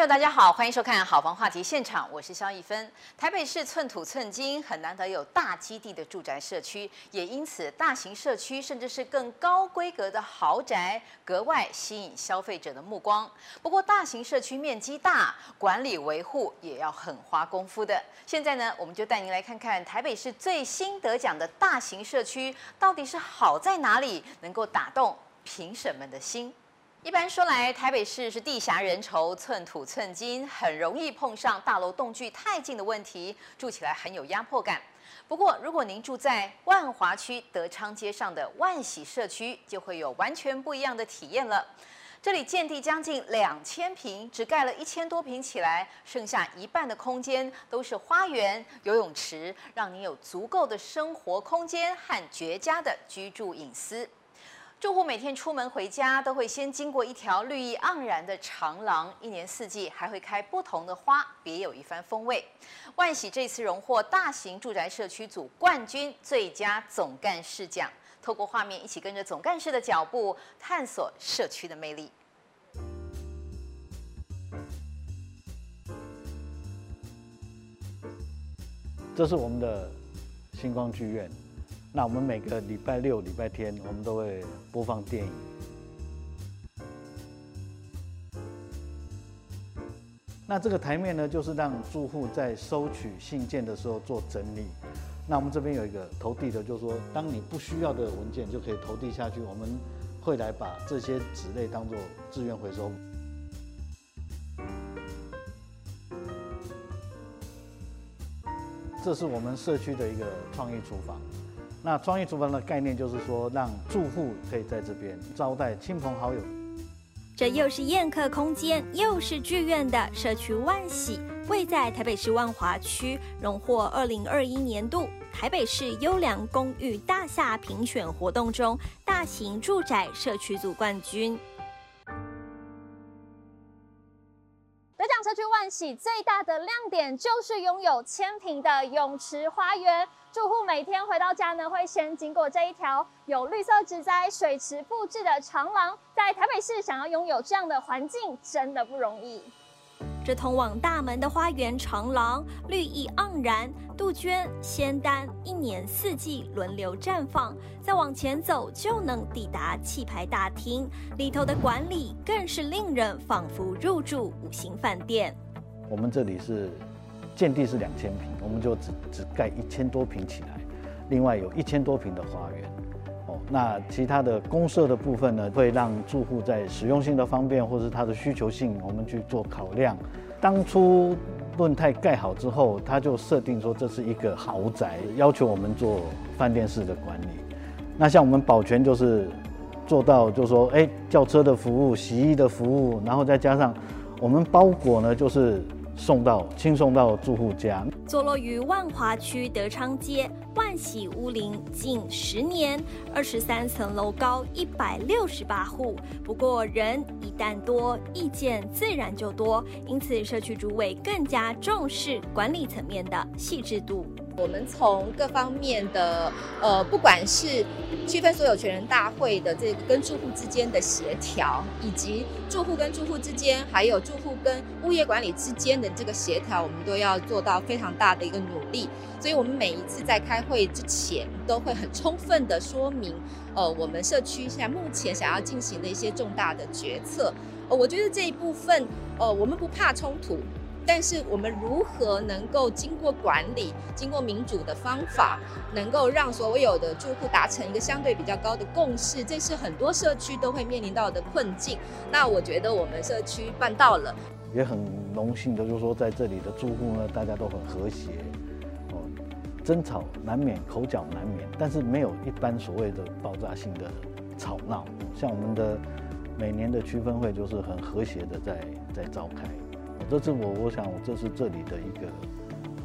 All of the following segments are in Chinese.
朋友，大家好，欢迎收看《好房话题现场》，我是萧逸芬。台北市寸土寸金，很难得有大基地的住宅社区，也因此大型社区甚至是更高规格的豪宅格外吸引消费者的目光。不过，大型社区面积大，管理维护也要很花功夫的。现在呢，我们就带您来看看台北市最新得奖的大型社区到底是好在哪里，能够打动评审们的心。一般说来，台北市是地狭人稠、寸土寸金，很容易碰上大楼栋距太近的问题，住起来很有压迫感。不过，如果您住在万华区德昌街上的万喜社区，就会有完全不一样的体验了。这里建地将近两千平，只盖了一千多平起来，剩下一半的空间都是花园、游泳池，让您有足够的生活空间和绝佳的居住隐私。住户每天出门回家都会先经过一条绿意盎然的长廊，一年四季还会开不同的花，别有一番风味。万喜这次荣获大型住宅社区组冠军最佳总干事奖。透过画面一起跟着总干事的脚步，探索社区的魅力。这是我们的星光剧院。那我们每个礼拜六、礼拜天，我们都会播放电影。那这个台面呢，就是让住户在收取信件的时候做整理。那我们这边有一个投递的，就是说，当你不需要的文件就可以投递下去，我们会来把这些纸类当做资源回收。这是我们社区的一个创意厨房。那专业厨房的概念就是说，让住户可以在这边招待亲朋好友。这又是宴客空间，又是剧院的社区万喜，位在台北市万华区，荣获二零二一年度台北市优良公寓大厦评选活动中大型住宅社区组冠军。最大的亮点就是拥有千坪的泳池花园。住户每天回到家呢，会先经过这一条有绿色植栽、水池布置的长廊。在台北市，想要拥有这样的环境，真的不容易。这通往大门的花园长廊，绿意盎然，杜鹃、仙丹一年四季轮流绽放。再往前走，就能抵达气派大厅，里头的管理更是令人仿佛入住五星饭店。我们这里是。建地是两千平，我们就只只盖一千多平起来，另外有一千多平的花园，哦，那其他的公设的部分呢，会让住户在使用性的方便，或是它的需求性，我们去做考量。当初润泰盖好之后，他就设定说这是一个豪宅，要求我们做饭店式的管理。那像我们保全就是做到，就是说，哎，轿车的服务、洗衣的服务，然后再加上我们包裹呢，就是。送到轻送到住户家。坐落于万华区德昌街，万喜屋龄近十年，二十三层楼高，一百六十八户。不过人一旦多，意见自然就多，因此社区主委更加重视管理层面的细致度。我们从各方面的，呃，不管是区分所有权人大会的这个跟住户之间的协调，以及住户跟住户之间，还有住户跟物业管理之间的这个协调，我们都要做到非常大的一个努力。所以，我们每一次在开会之前，都会很充分的说明，呃，我们社区现在目前想要进行的一些重大的决策。呃，我觉得这一部分，呃，我们不怕冲突。但是我们如何能够经过管理、经过民主的方法，能够让所有的住户达成一个相对比较高的共识？这是很多社区都会面临到的困境。那我觉得我们社区办到了，也很荣幸的，就是说在这里的住户呢，大家都很和谐，哦，争吵难免，口角难免，但是没有一般所谓的爆炸性的吵闹。像我们的每年的区分会，就是很和谐的在在召开。这是我，我想，这是这里的一个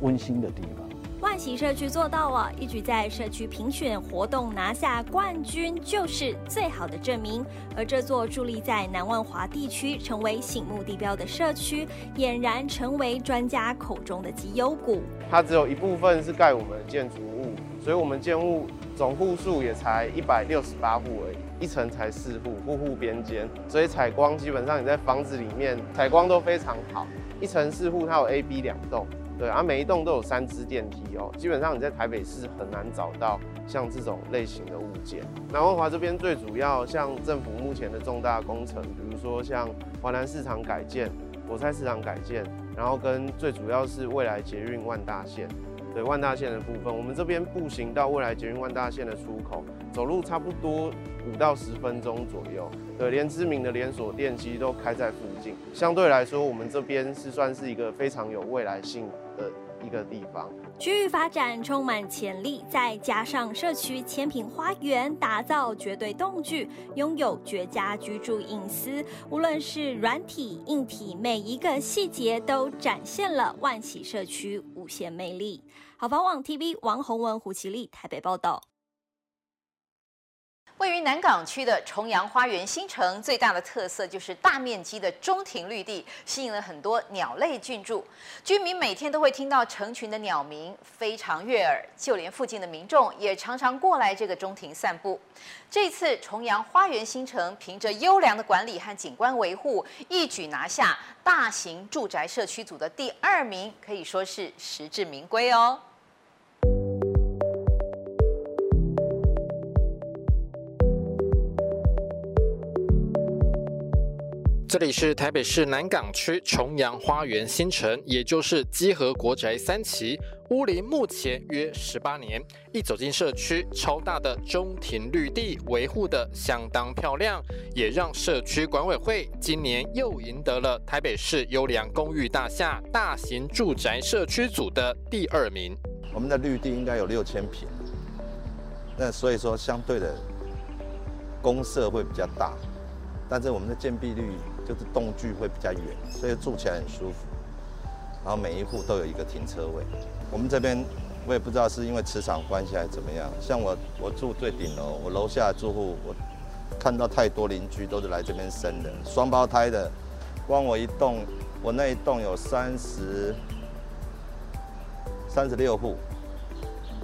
温馨的地方。万喜社区做到了，一举在社区评选活动拿下冠军，就是最好的证明。而这座伫立在南万华地区，成为醒目地标的社区，俨然成为专家口中的绩优股。它只有一部分是盖我们的建筑物。所以我们建物总户数也才一百六十八户而已，一层才四户，户户边间，所以采光基本上你在房子里面采光都非常好。一层四户，它有 A、B 两栋，对，啊，每一栋都有三支电梯哦。基本上你在台北市很难找到像这种类型的物件。南万华这边最主要像政府目前的重大工程，比如说像华南市场改建、果菜市场改建，然后跟最主要是未来捷运万大线。对，万大线的部分，我们这边步行到未来捷运万大线的出口，走路差不多五到十分钟左右。对，连知名的连锁店其实都开在附近。相对来说，我们这边是算是一个非常有未来性的一个地方。区域发展充满潜力，再加上社区千坪花园打造绝对动距，拥有绝佳居住隐私。无论是软体、硬体，每一个细节都展现了万喜社区无限魅力。好房网 TV 王宏文、胡其丽台北报道。位于南港区的重阳花园新城，最大的特色就是大面积的中庭绿地，吸引了很多鸟类进驻。居民每天都会听到成群的鸟鸣，非常悦耳。就连附近的民众也常常过来这个中庭散步。这次重阳花园新城凭着优良的管理和景观维护，一举拿下大型住宅社区组的第二名，可以说是实至名归哦。这里是台北市南港区重阳花园新城，也就是基和国宅三期，屋龄目前约十八年。一走进社区，超大的中庭绿地维护得相当漂亮，也让社区管委会今年又赢得了台北市优良公寓大厦大型住宅社区组的第二名。我们的绿地应该有六千坪，那所以说相对的公设会比较大，但是我们的建蔽率。就是栋距会比较远，所以住起来很舒服。然后每一户都有一个停车位。我们这边我也不知道是因为磁场关系还是怎么样。像我我住最顶楼，我楼下住户我看到太多邻居都是来这边生的，双胞胎的。光我一栋，我那一栋有三十三十六户，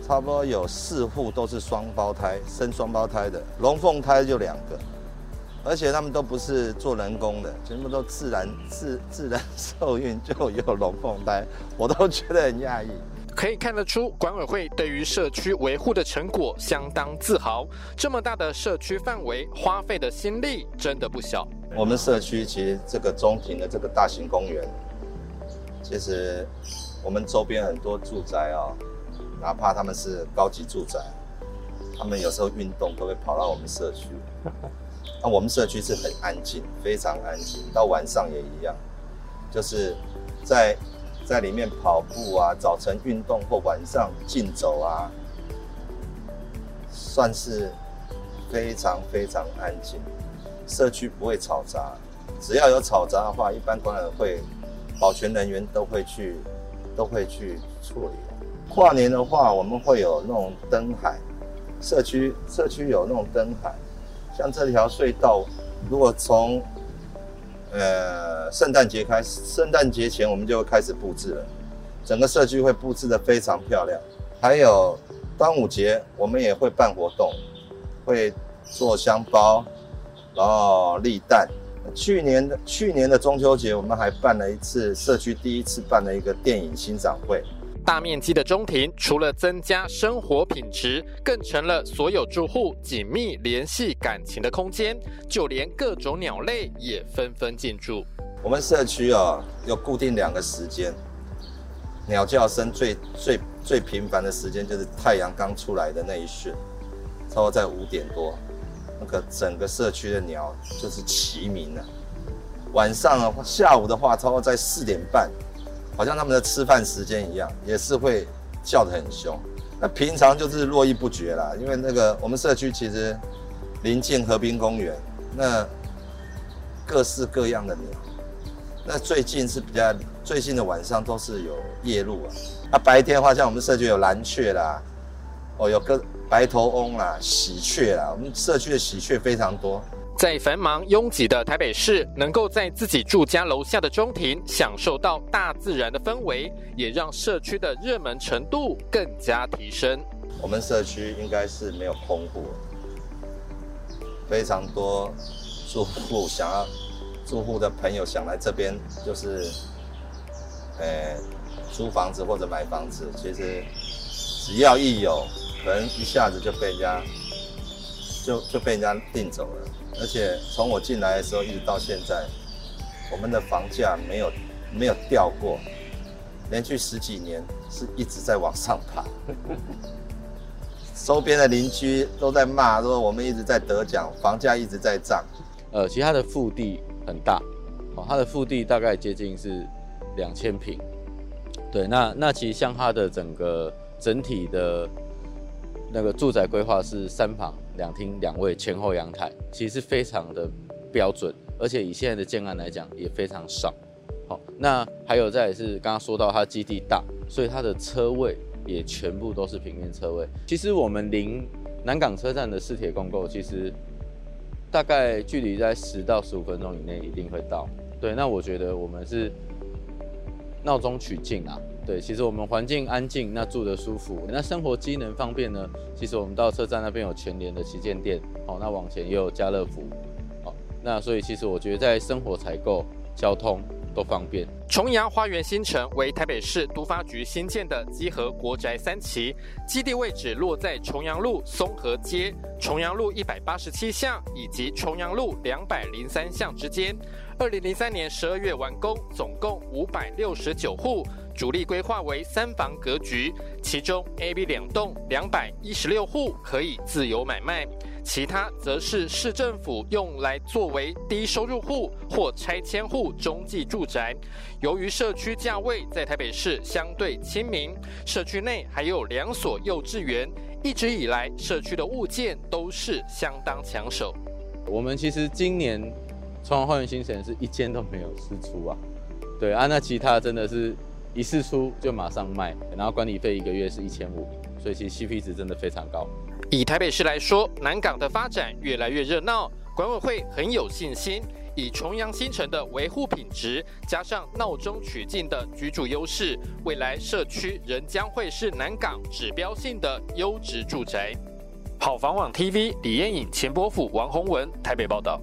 差不多有四户都是双胞胎，生双胞胎的，龙凤胎就两个。而且他们都不是做人工的，全部都自然自自然受孕就有龙凤胎，我都觉得很讶异。可以看得出，管委会对于社区维护的成果相当自豪。这么大的社区范围，花费的心力真的不小。我们社区其实这个中庭的这个大型公园，其实我们周边很多住宅啊、哦，哪怕他们是高级住宅，他们有时候运动都会跑到我们社区。那我们社区是很安静，非常安静，到晚上也一样，就是在在里面跑步啊，早晨运动或晚上竞走啊，算是非常非常安静。社区不会吵杂，只要有吵杂的话，一般管委会保全人员都会去都会去处理。跨年的话，我们会有那种灯海，社区社区有那种灯海。像这条隧道，如果从呃圣诞节开始，圣诞节前我们就开始布置了，整个社区会布置得非常漂亮。还有端午节，我们也会办活动，会做香包，然后立蛋。去年的去年的中秋节，我们还办了一次社区第一次办了一个电影欣赏会。大面积的中庭，除了增加生活品质，更成了所有住户紧密联系感情的空间。就连各种鸟类也纷纷进驻。我们社区啊，有固定两个时间，鸟叫声最最最频繁的时间就是太阳刚出来的那一瞬，差不多在五点多，那个整个社区的鸟就是齐鸣了。晚上的话，下午的话，差不多在四点半。好像他们的吃饭时间一样，也是会叫得很凶。那平常就是络绎不绝啦，因为那个我们社区其实临近河滨公园，那各式各样的鸟。那最近是比较最近的晚上都是有夜鹭啊。那白天的话，像我们社区有蓝雀啦，哦，有个白头翁啦、喜鹊啦，我们社区的喜鹊非常多。在繁忙拥挤的台北市，能够在自己住家楼下的中庭享受到大自然的氛围，也让社区的热门程度更加提升。我们社区应该是没有空户，非常多住户想要住户的朋友想来这边，就是，呃，租房子或者买房子，其实只要一有，可能一下子就被人家就就被人家订走了。而且从我进来的时候一直到现在，我们的房价没有没有掉过，连续十几年是一直在往上爬。周边的邻居都在骂，说我们一直在得奖，房价一直在涨。呃，其实它的腹地很大，哦，它的腹地大概接近是两千平。对，那那其实像它的整个整体的那个住宅规划是三房两厅两卫前后阳台，其实是非常的标准，而且以现在的建案来讲也非常少。好，那还有再是刚刚说到它基地大，所以它的车位。也全部都是平面车位。其实我们临南港车站的四铁公构，其实大概距离在十到十五分钟以内一定会到。对，那我觉得我们是闹中取静啊。对，其实我们环境安静，那住得舒服，那生活机能方便呢？其实我们到车站那边有全联的旗舰店，哦，那往前也有家乐福，哦，那所以其实我觉得在生活采购、交通。都方便。重阳花园新城为台北市都发局新建的集合国宅三期，基地位置落在重阳路松和街、重阳路一百八十七巷以及重阳路两百零三巷之间。二零零三年十二月完工，总共五百六十九户，主力规划为三房格局，其中 A、B 两栋两百一十六户可以自由买卖。其他则是市政府用来作为低收入户或拆迁户中继住宅。由于社区价位在台北市相对亲民，社区内还有两所幼稚园，一直以来社区的物件都是相当抢手。我们其实今年重阳花园新城是一间都没有试出啊，对啊，那其他真的是一次出就马上卖，然后管理费一个月是一千五，所以其实 CP 值真的非常高。以台北市来说，南港的发展越来越热闹，管委会很有信心，以重阳新城的维护品质，加上闹中取静的居住优势，未来社区仍将会是南港指标性的优质住宅。好房网 TV 李嫣颖、钱伯甫、王宏文台北报道。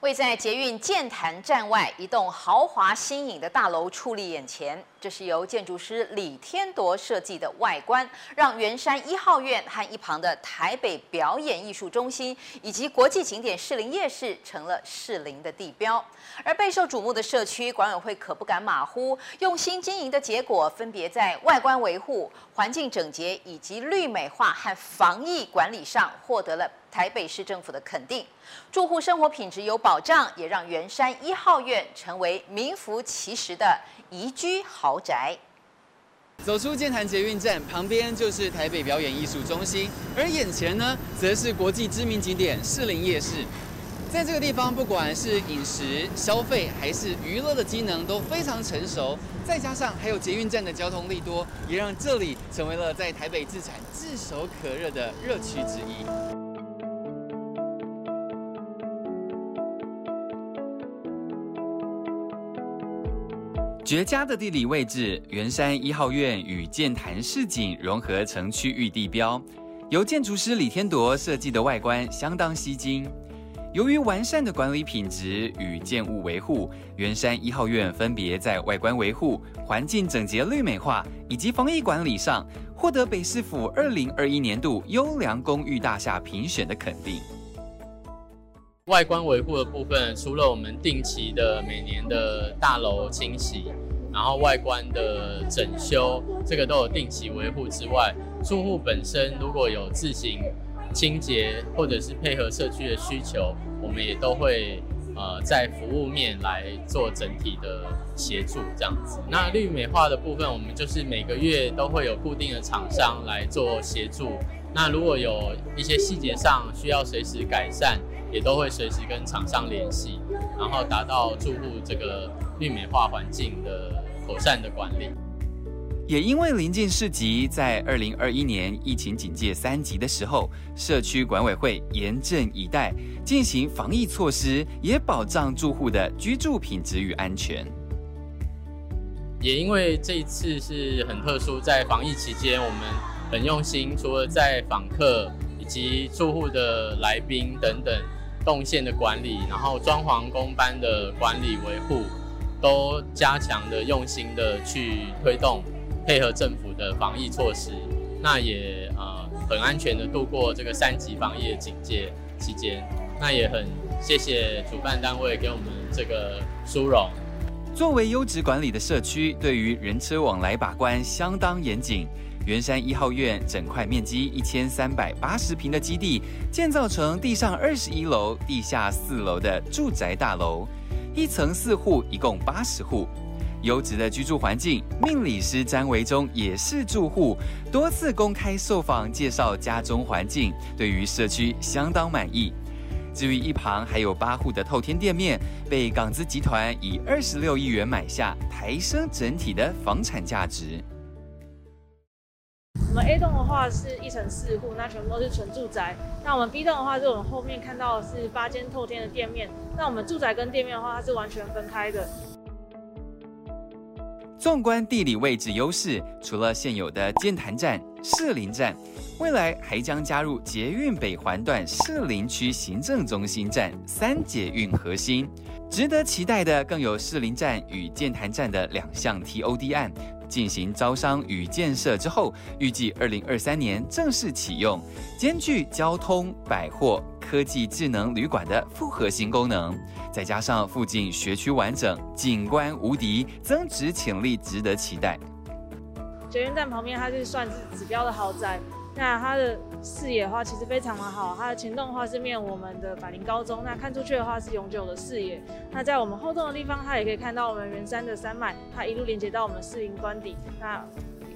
位在捷运剑潭站外一栋豪华新颖的大楼矗立眼前，这是由建筑师李天铎设计的外观，让圆山一号院和一旁的台北表演艺术中心以及国际景点士林夜市成了士林的地标。而备受瞩目的社区管委会可不敢马虎，用心经营的结果，分别在外观维护、环境整洁以及绿美化和防疫管理上获得了台北市政府的肯定。住户生活品质有保障，也让圆山一号院成为名副其实的宜居豪宅。走出剑潭捷运站，旁边就是台北表演艺术中心，而眼前呢，则是国际知名景点士林夜市。在这个地方，不管是饮食、消费还是娱乐的机能都非常成熟，再加上还有捷运站的交通力多，也让这里成为了在台北自产炙手可热的热区之一。绝佳的地理位置，圆山一号院与剑潭市景融合成区域地标，由建筑师李天铎设计的外观相当吸睛。由于完善的管理品质与建物维护，圆山一号院分别在外观维护、环境整洁绿美化以及防疫管理上，获得北市府二零二一年度优良公寓大厦评选的肯定。外观维护的部分，除了我们定期的每年的大楼清洗，然后外观的整修，这个都有定期维护之外，住户本身如果有自行清洁或者是配合社区的需求，我们也都会呃在服务面来做整体的协助这样子。那绿美化的部分，我们就是每个月都会有固定的厂商来做协助。那如果有一些细节上需要随时改善，也都会随时跟厂商联系，然后达到住户这个绿美化环境的妥善的管理。也因为临近市集，在二零二一年疫情警戒三级的时候，社区管委会严阵以待，进行防疫措施，也保障住户的居住品质与安全。也因为这一次是很特殊，在防疫期间，我们很用心，除了在访客以及住户的来宾等等动线的管理，然后装潢工班的管理维护，都加强的用心的去推动，配合政府的防疫措施，那也呃很安全的度过这个三级防疫警戒期间，那也很谢谢主办单位给我们这个殊荣。作为优质管理的社区，对于人车往来把关相当严谨。圆山一号院整块面积一千三百八十平的基地，建造成地上二十一楼、地下四楼的住宅大楼，一层四户，一共八十户。优质的居住环境，命理师詹维忠也是住户，多次公开受访介绍家中环境，对于社区相当满意。至于一旁还有八户的透天店面，被港资集团以二十六亿元买下，抬升整体的房产价值。我们 A 栋的话是一层四户，那全部都是纯住宅。那我们 B 栋的话，是我们后面看到的是八间透天的店面。那我们住宅跟店面的话，它是完全分开的。纵观地理位置优势，除了现有的剑潭站、士林站，未来还将加入捷运北环段士林区行政中心站三捷运核心。值得期待的更有士林站与剑潭站的两项 TOD 案进行招商与建设之后，预计二零二三年正式启用，兼具交通、百货、科技、智能旅馆的复合型功能。再加上附近学区完整、景观无敌，增值潜力值得期待。捷运站旁边，它是算是指标的豪宅。那它的视野的话，其实非常的好。它的前栋的话是面我们的百灵高中，那看出去的话是永久的视野。那在我们后栋的地方，它也可以看到我们圆山的山脉，它一路连接到我们四林官邸。那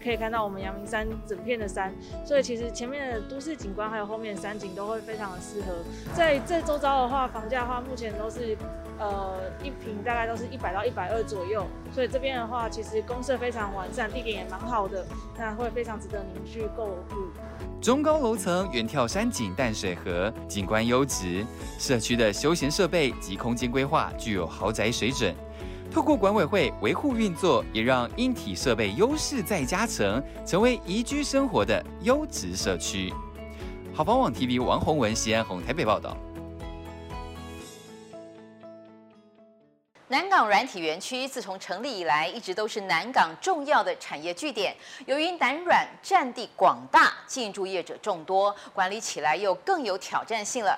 可以看到我们阳明山整片的山，所以其实前面的都市景观还有后面的山景都会非常的适合。在这周遭的话，房价的话目前都是呃一平大概都是一百到一百二左右，所以这边的话其实公设非常完善，地点也蛮好的，那会非常值得您去购物。中高楼层远眺山景淡水河，景观优质，社区的休闲设备及空间规划具有豪宅水准。透过管委会维护运作，也让硬体设备优势再加成，成为宜居生活的优质社区。好房网 TV 王宏文、西安红台北报道。南港软体园区自从成立以来，一直都是南港重要的产业据点。由于南软占地广大，建筑业者众多，管理起来又更有挑战性了。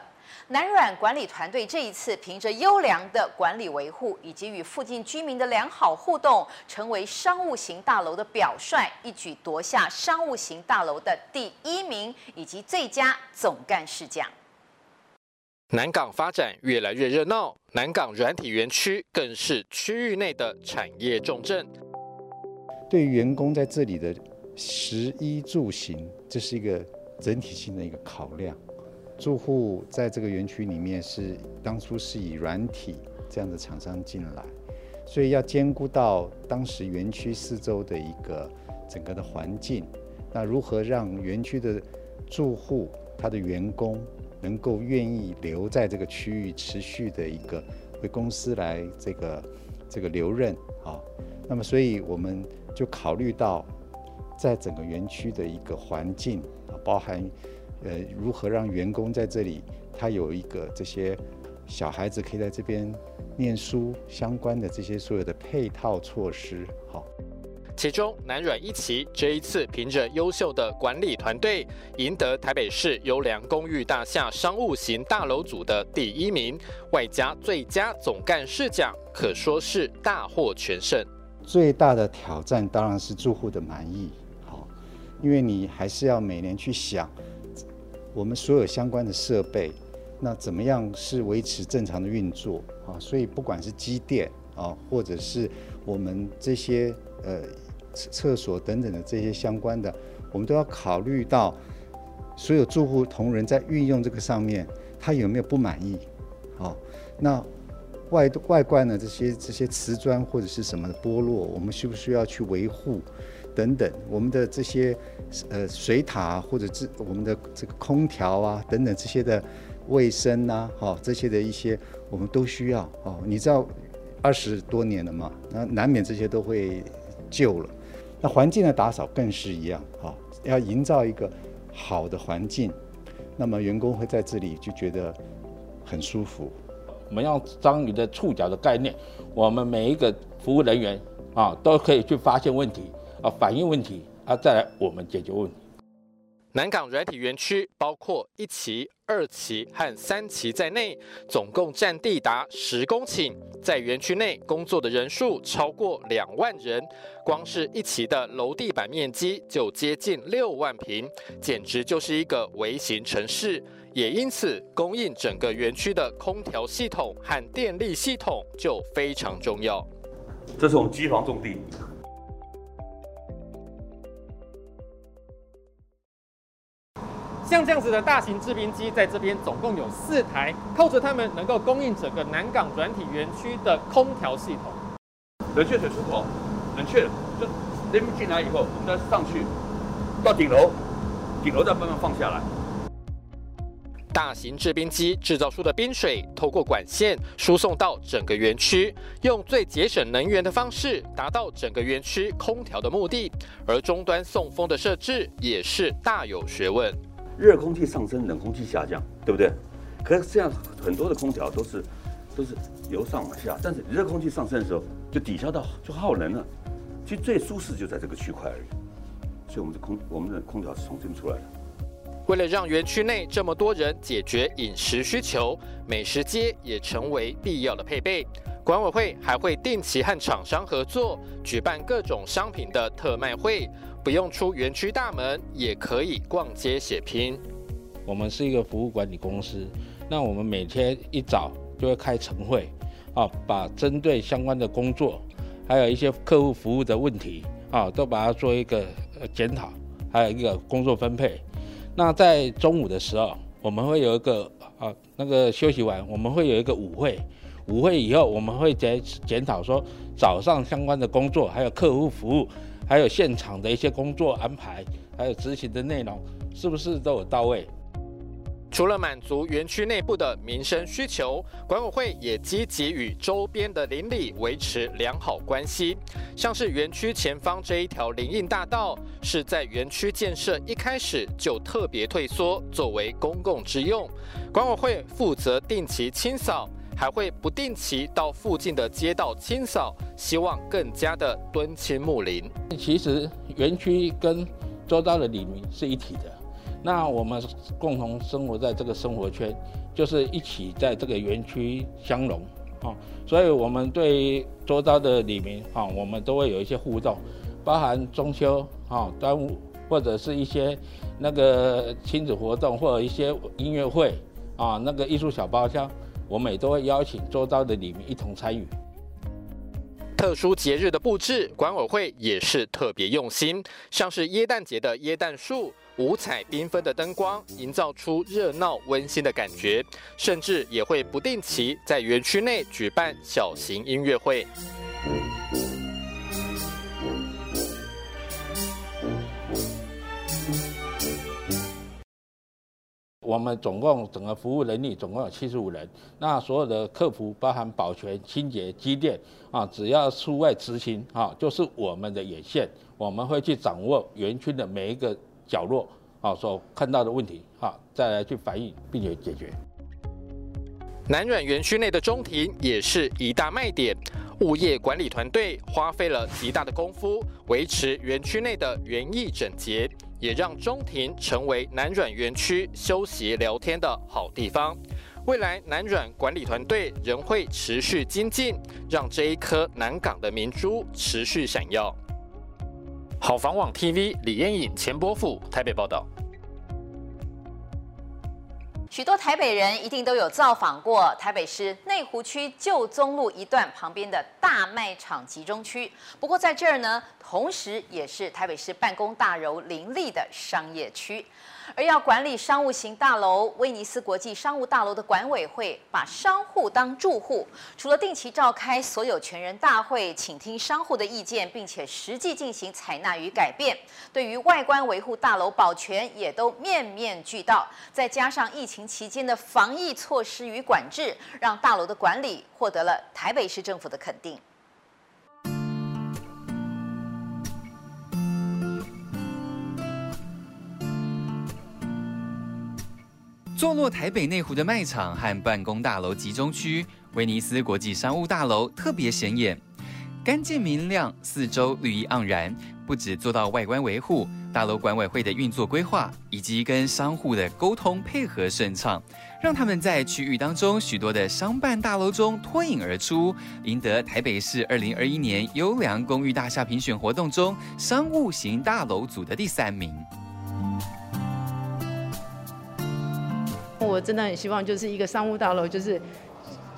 南软管理团队这一次凭着优良的管理维护，以及与附近居民的良好互动，成为商务型大楼的表率，一举夺下商务型大楼的第一名以及最佳总干事奖。南港发展越来越热闹，南港软体园区更是区域内的产业重镇。对于员工在这里的食衣住行，这是一个整体性的一个考量。住户在这个园区里面是当初是以软体这样的厂商进来，所以要兼顾到当时园区四周的一个整个的环境。那如何让园区的住户他的员工能够愿意留在这个区域，持续的一个为公司来这个这个留任啊？那么所以我们就考虑到在整个园区的一个环境啊，包含。呃，如何让员工在这里，他有一个这些小孩子可以在这边念书相关的这些所有的配套措施，好。其中南软一期这一次凭着优秀的管理团队，赢得台北市优良公寓大厦商务型大楼组的第一名，外加最佳总干事奖，可说是大获全胜。最大的挑战当然是住户的满意，好，因为你还是要每年去想。我们所有相关的设备，那怎么样是维持正常的运作啊？所以不管是机电啊，或者是我们这些呃厕所等等的这些相关的，我们都要考虑到所有住户同仁在运用这个上面，他有没有不满意？啊，那外外观呢，这些这些瓷砖或者是什么的剥落，我们需不需要去维护？等等，我们的这些呃水塔或者是我们的这个空调啊等等这些的卫生呐，哈这些的一些我们都需要哦。你知道二十多年了嘛，那难免这些都会旧了。那环境的打扫更是一样，哈，要营造一个好的环境，那么员工会在这里就觉得很舒服。我们用章鱼的触角的概念，我们每一个服务人员啊都可以去发现问题啊，反映问题啊，再来我们解决问题。南港软体园区包括一期、二期和三期在内，总共占地达十公顷，在园区内工作的人数超过两万人，光是一期的楼地板面积就接近六万平，简直就是一个微型城市。也因此，供应整个园区的空调系统和电力系统就非常重要。这是我们机房重地。像这样子的大型制冰机，在这边总共有四台，靠着它们能够供应整个南港软体园区的空调系统。冷却水出口，冷却，就人民进来以后，我们再上去到顶楼，顶楼再慢慢放下来。大型制冰机制造出的冰水，透过管线输送到整个园区，用最节省能源的方式，达到整个园区空调的目的。而终端送风的设置也是大有学问。热空气上升，冷空气下降，对不对？可是这样很多的空调都是都是由上往下，但是热空气上升的时候就抵消到就耗能了。其实最舒适就在这个区块而已。所以我们的空我们的空调是从这边出来的。为了让园区内这么多人解决饮食需求，美食街也成为必要的配备。管委会还会定期和厂商合作，举办各种商品的特卖会。不用出园区大门，也可以逛街血拼。我们是一个服务管理公司，那我们每天一早就会开晨会，啊，把针对相关的工作，还有一些客户服务的问题，啊，都把它做一个检讨，还有一个工作分配。那在中午的时候，我们会有一个啊，那个休息完，我们会有一个午会。午会以后，我们会检检讨说早上相关的工作，还有客户服务。还有现场的一些工作安排，还有执行的内容，是不是都有到位？除了满足园区内部的民生需求，管委会也积极与周边的邻里维持良好关系。像是园区前方这一条林荫大道，是在园区建设一开始就特别退缩，作为公共之用。管委会负责定期清扫。还会不定期到附近的街道清扫，希望更加的敦亲睦邻。其实园区跟周遭的里民是一体的，那我们共同生活在这个生活圈，就是一起在这个园区相融啊。所以，我们对周遭的里民啊，我们都会有一些互动，包含中秋啊、端午或者是一些那个亲子活动，或者一些音乐会啊，那个艺术小包厢。我们也都会邀请周遭的你们一同参与。特殊节日的布置，管委会也是特别用心，像是耶诞节的耶诞树，五彩缤纷的灯光，营造出热闹温馨的感觉，甚至也会不定期在园区内举办小型音乐会。我们总共整个服务能力总共有七十五人，那所有的客服包含保全、清洁、机电啊，只要出外执勤啊，就是我们的眼线，我们会去掌握园区的每一个角落啊所看到的问题啊，再来去反映并且解决。南软园区内的中庭也是一大卖点，物业管理团队花费了极大的功夫维持园区内的园艺整洁。也让中庭成为南软园区休息聊天的好地方。未来南软管理团队仍会持续精进，让这一颗南港的明珠持续闪耀。好房网 TV 李艳颖、钱伯富台北报道。许多台北人一定都有造访过台北市内湖区旧宗路一段旁边的大卖场集中区，不过在这儿呢，同时也是台北市办公大楼林立的商业区。而要管理商务型大楼，威尼斯国际商务大楼的管委会把商户当住户，除了定期召开所有权人大会，倾听商户的意见，并且实际进行采纳与改变，对于外观维护、大楼保全也都面面俱到。再加上疫情期间的防疫措施与管制，让大楼的管理获得了台北市政府的肯定。坐落台北内湖的卖场和办公大楼集中区，威尼斯国际商务大楼特别显眼，干净明亮，四周绿意盎然。不止做到外观维护，大楼管委会的运作规划以及跟商户的沟通配合顺畅，让他们在区域当中许多的商办大楼中脱颖而出，赢得台北市二零二一年优良公寓大厦评选活动中商务型大楼组的第三名。我真的很希望，就是一个商务大楼，就是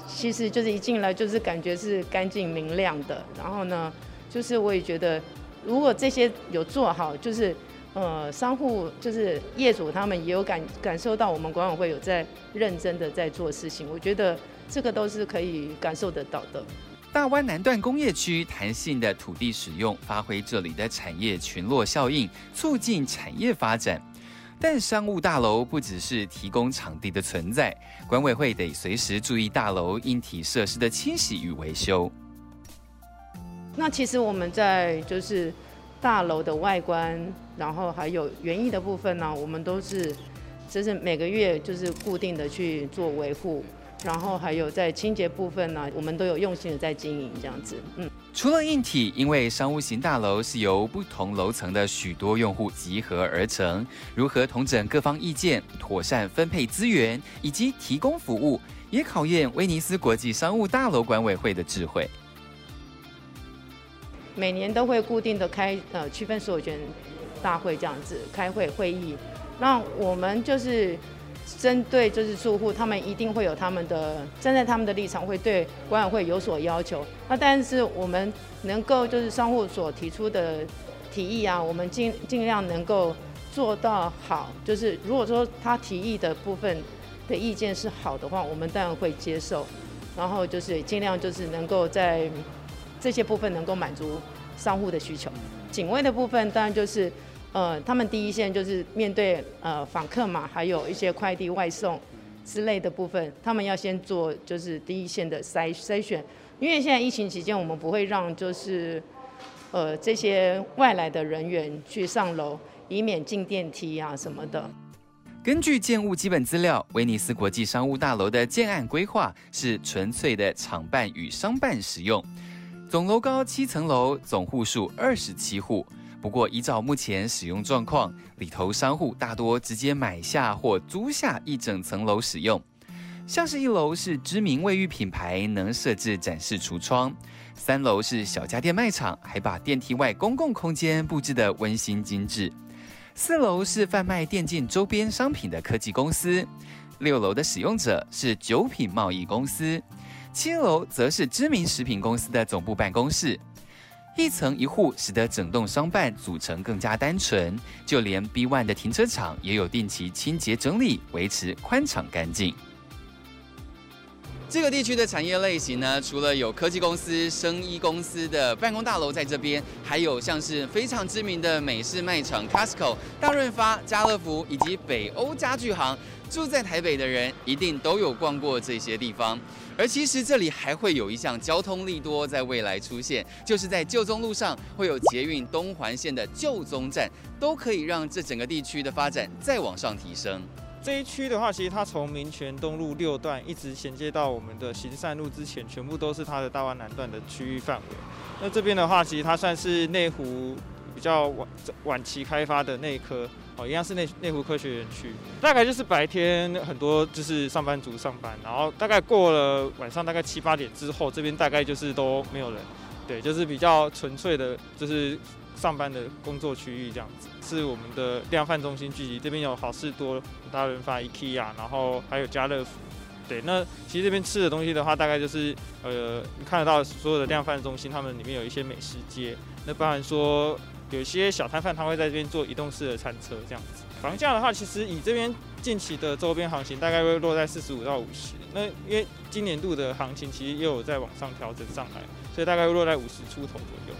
其实就是一进来就是感觉是干净明亮的。然后呢，就是我也觉得，如果这些有做好，就是呃商户就是业主他们也有感感受到我们管委会有在认真的在做事情，我觉得这个都是可以感受得到的。大湾南段工业区弹性的土地使用，发挥这里的产业群落效应，促进产业发展。但商务大楼不只是提供场地的存在，管委会得随时注意大楼硬体设施的清洗与维修。那其实我们在就是大楼的外观，然后还有园艺的部分呢，我们都是就是每个月就是固定的去做维护。然后还有在清洁部分呢，我们都有用心的在经营这样子。嗯，除了硬体，因为商务型大楼是由不同楼层的许多用户集合而成，如何同整各方意见，妥善分配资源以及提供服务，也考验威尼斯国际商务大楼管委会的智慧。每年都会固定的开呃区分所有权大会这样子开会会议，那我们就是。针对就是住户，他们一定会有他们的站在他们的立场，会对管委会有所要求。那但是我们能够就是商户所提出的提议啊，我们尽尽量能够做到好。就是如果说他提议的部分的意见是好的话，我们当然会接受。然后就是尽量就是能够在这些部分能够满足商户的需求。警卫的部分当然就是。呃，他们第一线就是面对呃访客嘛，还有一些快递外送之类的部分，他们要先做就是第一线的筛筛选，因为现在疫情期间，我们不会让就是呃这些外来的人员去上楼，以免进电梯啊什么的。根据建物基本资料，威尼斯国际商务大楼的建案规划是纯粹的厂办与商办使用，总楼高七层楼，总户数二十七户。不过，依照目前使用状况，里头商户大多直接买下或租下一整层楼使用。像是一楼是知名卫浴品牌，能设置展示橱窗；三楼是小家电卖场，还把电梯外公共空间布置得温馨精致；四楼是贩卖电竞周边商品的科技公司；六楼的使用者是酒品贸易公司；七楼则是知名食品公司的总部办公室。一层一户，使得整栋商办组成更加单纯。就连 B One 的停车场也有定期清洁整理，维持宽敞干净。这个地区的产业类型呢，除了有科技公司、生医公司的办公大楼在这边，还有像是非常知名的美式卖场 Costco、大润发、家乐福以及北欧家具行。住在台北的人一定都有逛过这些地方，而其实这里还会有一项交通利多在未来出现，就是在旧宗路上会有捷运东环线的旧宗站，都可以让这整个地区的发展再往上提升。这一区的话，其实它从民权东路六段一直衔接到我们的行善路之前，全部都是它的大湾南段的区域范围。那这边的话，其实它算是内湖比较晚晚期开发的那一颗。哦，一样是内内湖科学园区，大概就是白天很多就是上班族上班，然后大概过了晚上大概七八点之后，这边大概就是都没有人，对，就是比较纯粹的，就是上班的工作区域这样子。是我们的量贩中心聚集，这边有好事多、大润发、IKEA，然后还有家乐福，对。那其实这边吃的东西的话，大概就是呃，你看得到所有的量贩中心，他们里面有一些美食街，那包含说。有些小摊贩他会在这边做移动式的餐车，这样子。房价的话，其实以这边近期的周边行情，大概会落在四十五到五十。那因为今年度的行情其实又有在往上调整上来，所以大概会落在五十出头左右。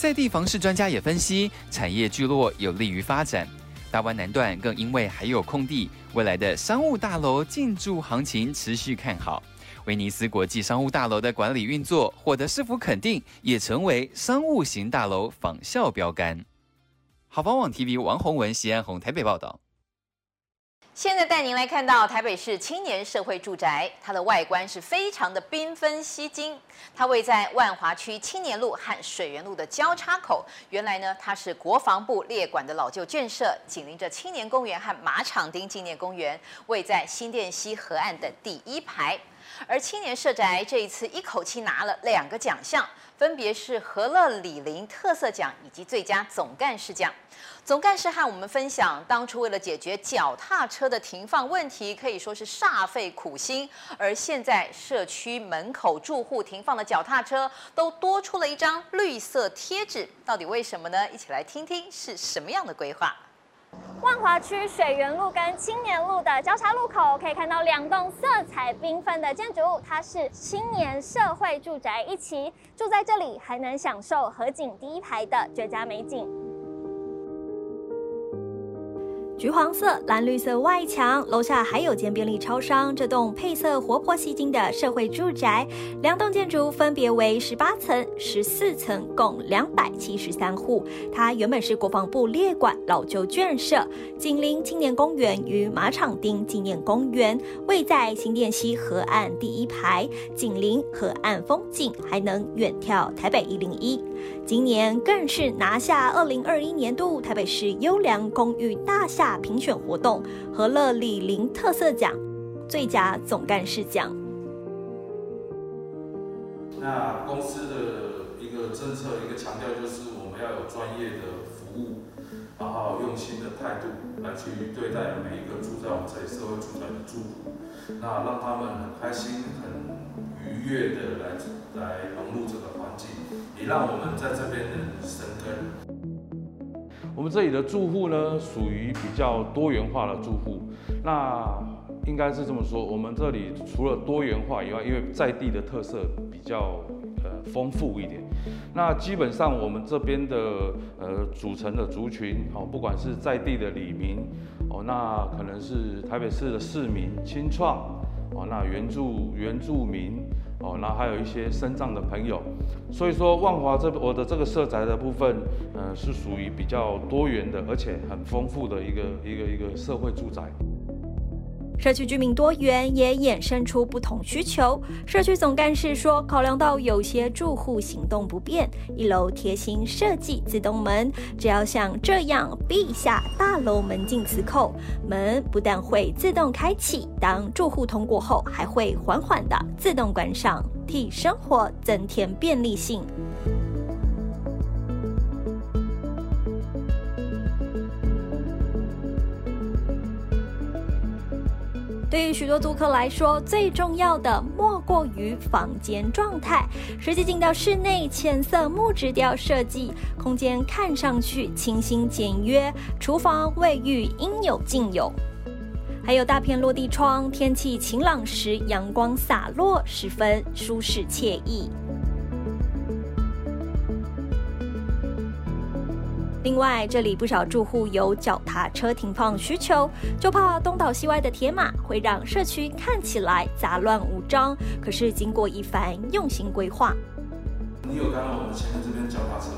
在地房市专家也分析，产业聚落有利于发展。大湾南段更因为还有空地，未来的商务大楼进驻行情持续看好。威尼斯国际商务大楼的管理运作获得市府肯定，也成为商务型大楼仿效标杆。好房网 TV 王宏文、西安红台北报道。现在带您来看到台北市青年社会住宅，它的外观是非常的缤纷吸睛。它位在万华区青年路和水源路的交叉口。原来呢，它是国防部列管的老旧眷舍，紧邻着青年公园和马场町纪念公园，位在新店溪河岸的第一排。而青年社宅这一次一口气拿了两个奖项，分别是和乐里林特色奖以及最佳总干事奖。总干事和我们分享，当初为了解决脚踏车的停放问题，可以说是煞费苦心。而现在社区门口住户停放的脚踏车都多出了一张绿色贴纸，到底为什么呢？一起来听听是什么样的规划。万华区水源路跟青年路的交叉路口，可以看到两栋色彩缤纷的建筑物，它是青年社会住宅一期，住在这里还能享受河景第一排的绝佳美景。橘黄色、蓝绿色外墙，楼下还有间便利超商。这栋配色活泼吸睛的社会住宅，两栋建筑分别为十八层、十四层，共两百七十三户。它原本是国防部列管老旧眷舍，紧邻青年公园与马场町纪念公园，位在新店溪河岸第一排，紧邻河岸风景，还能远眺台北一零一。今年更是拿下二零二一年度台北市优良公寓大厦评选活动和乐里邻特色奖最佳总干事奖。那公司的一个政策，一个强调就是我们要有专业的服务，然后用心的态度来去对待每一个住在我们这里社会住宅的住户，那让他们很开心、很愉悦的来来融入这个环境。让我们在这边生根。我们这里的住户呢，属于比较多元化的住户。那应该是这么说，我们这里除了多元化以外，因为在地的特色比较呃丰富一点。那基本上我们这边的呃组成的族群哦，不管是在地的里民哦，那可能是台北市的市民、青创哦，那原住原住民。哦，那还有一些深藏的朋友，所以说万华这我的这个社宅的部分，呃，是属于比较多元的，而且很丰富的一个一个一个社会住宅。社区居民多元，也衍生出不同需求。社区总干事说，考量到有些住户行动不便，一楼贴心设计自动门，只要像这样闭一下大楼门禁磁扣，门不但会自动开启，当住户通过后，还会缓缓的自动关上，替生活增添便利性。对于许多租客来说，最重要的莫过于房间状态。实际进到室内，浅色木质调设计，空间看上去清新简约。厨房、卫浴应有尽有，还有大片落地窗，天气晴朗时阳光洒落，十分舒适惬意。另外，这里不少住户有脚踏车停放需求，就怕东倒西歪的铁马会让社区看起来杂乱无章。可是经过一番用心规划，你有看到我们前面这边脚踏车？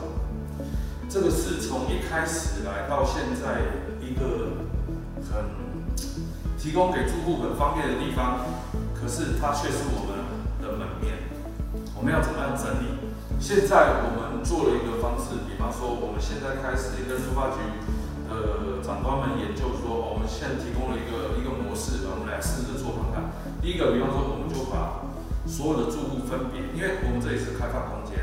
这个是从一开始来到现在一个很提供给住户很方便的地方，可是它却是我们的门面。我们要怎么样整理？现在我们做了一个方式，比方说，我们现在开始跟书发局的长官们研究说，我们现在提供了一个一个模式，我们来试着做看看。第一个，比方说，我们就把所有的住户分别，因为我们这里是开放空间，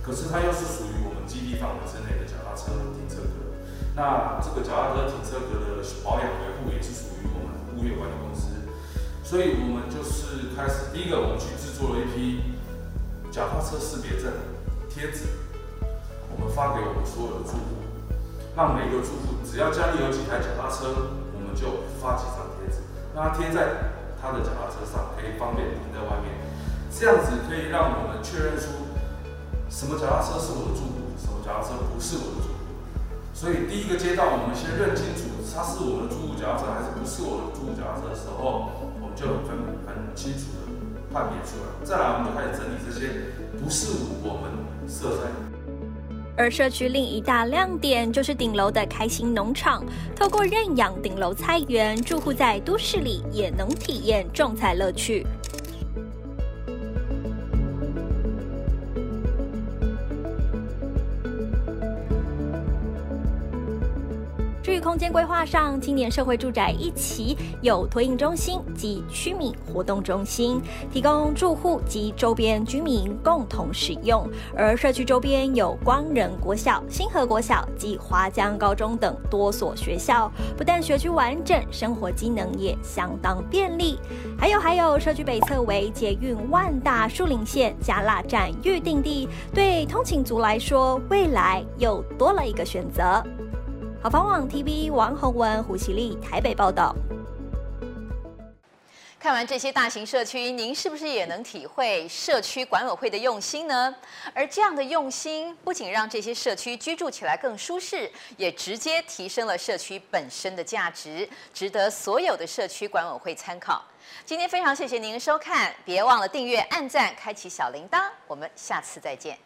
可是它又是属于我们基地范围之内的脚踏车停车格。那这个脚踏车停车格的保养维护也是属于我们物业管理公司，所以我们就是开始，第一个，我们去制作了一批。脚踏车识别证贴纸，我们发给我们所有的住户，让每个住户只要家里有几台脚踏车，我们就发几张贴纸，让他贴在他的脚踏车上，可以方便停在外面。这样子可以让我们确认出什么脚踏车是我的住户，什么脚踏车不是我的住户。所以第一个阶段，我们先认清楚他是我们的住户脚踏车还是不是我的住户脚踏车的时候，我们就很很清楚的。判别出来，再来我们就开始整理这些不是我们色彩。而社区另一大亮点就是顶楼的开心农场，透过认养顶楼菜园，住户在都市里也能体验种菜乐趣。至于空间规划上，青年社会住宅一期有托婴中心及居民活动中心，提供住户及周边居民共同使用。而社区周边有光仁国小、新和国小及华江高中等多所学校，不但学区完整，生活机能也相当便利。还有还有，社区北侧为捷运万大树林线加辣站预定地，对通勤族来说，未来又多了一个选择。好房网 TV 王宏文、胡綺丽台北报道。看完这些大型社区，您是不是也能体会社区管委会的用心呢？而这样的用心，不仅让这些社区居住起来更舒适，也直接提升了社区本身的价值，值得所有的社区管委会参考。今天非常谢谢您的收看，别忘了订阅、按赞、开启小铃铛，我们下次再见。